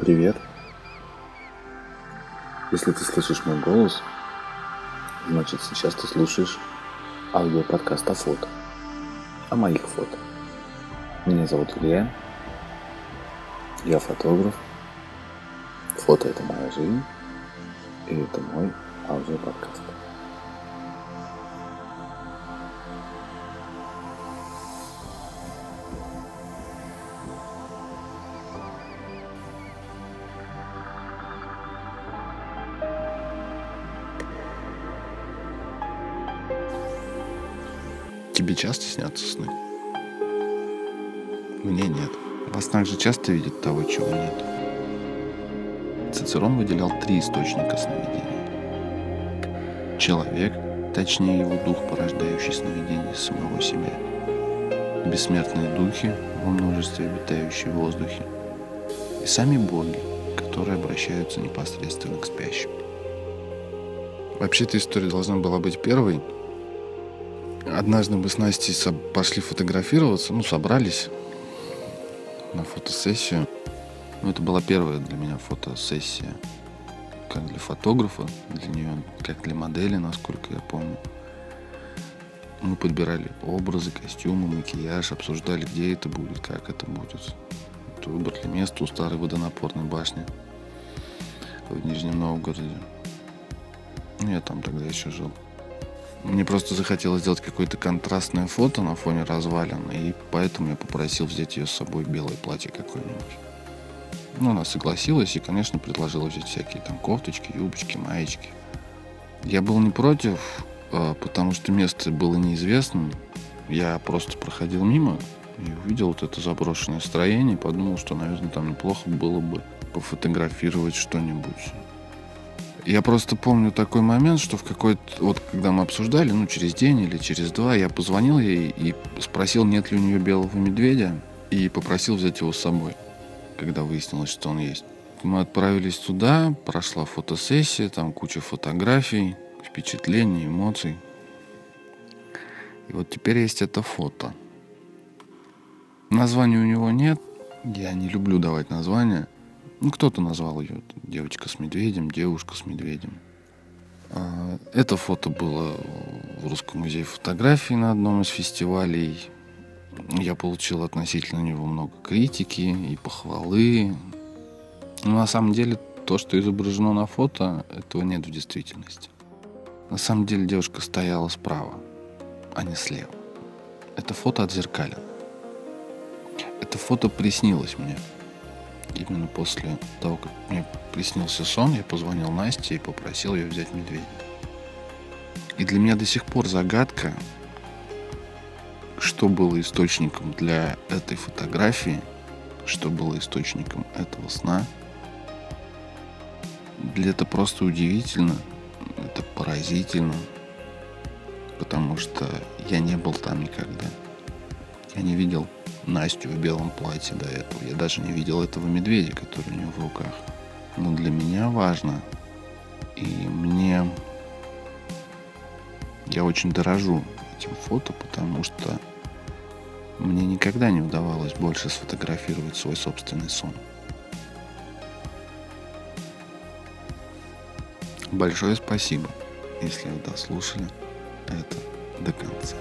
Привет. Если ты слышишь мой голос, значит сейчас ты слушаешь аудиоподкаст о фото. О моих фото. Меня зовут Илья. Я фотограф. Фото это моя жизнь. И это мой аудиоподкаст. Тебе часто снятся сны? Мне нет. Во снах же часто видят того, чего нет. Цицерон выделял три источника сновидений. Человек, точнее его дух, порождающий сновидение самого себя. Бессмертные духи, во множестве обитающие в воздухе. И сами боги, которые обращаются непосредственно к спящим. Вообще эта история должна была быть первой, Однажды мы с Настей пошли фотографироваться, ну, собрались на фотосессию. Ну, это была первая для меня фотосессия, как для фотографа, для нее, как для модели, насколько я помню. Мы подбирали образы, костюмы, макияж, обсуждали, где это будет, как это будет. Вот выбрали место у старой водонапорной башни в Нижнем Новгороде. Ну, я там тогда еще жил. Мне просто захотелось сделать какое-то контрастное фото на фоне развалин, и поэтому я попросил взять ее с собой белое платье какое-нибудь. Ну, она согласилась и, конечно, предложила взять всякие там кофточки, юбочки, маечки. Я был не против, а, потому что место было неизвестным. Я просто проходил мимо и увидел вот это заброшенное строение и подумал, что, наверное, там неплохо было бы пофотографировать что-нибудь я просто помню такой момент, что в какой-то... Вот когда мы обсуждали, ну, через день или через два, я позвонил ей и спросил, нет ли у нее белого медведя, и попросил взять его с собой, когда выяснилось, что он есть. Мы отправились туда, прошла фотосессия, там куча фотографий, впечатлений, эмоций. И вот теперь есть это фото. Названия у него нет. Я не люблю давать названия. Ну, кто-то назвал ее девочка с медведем, девушка с медведем. А, это фото было в Русском музее фотографий на одном из фестивалей. Я получил относительно него много критики и похвалы. Но на самом деле то, что изображено на фото, этого нет в действительности. На самом деле девушка стояла справа, а не слева. Это фото отзеркалено. Это фото приснилось мне именно после того, как мне приснился сон, я позвонил Насте и попросил ее взять медведя. И для меня до сих пор загадка, что было источником для этой фотографии, что было источником этого сна. Для это просто удивительно, это поразительно, потому что я не был там никогда. Я не видел Настю в белом платье до этого. Я даже не видел этого медведя, который у нее в руках. Но для меня важно, и мне... Я очень дорожу этим фото, потому что мне никогда не удавалось больше сфотографировать свой собственный сон. Большое спасибо, если вы дослушали это до конца.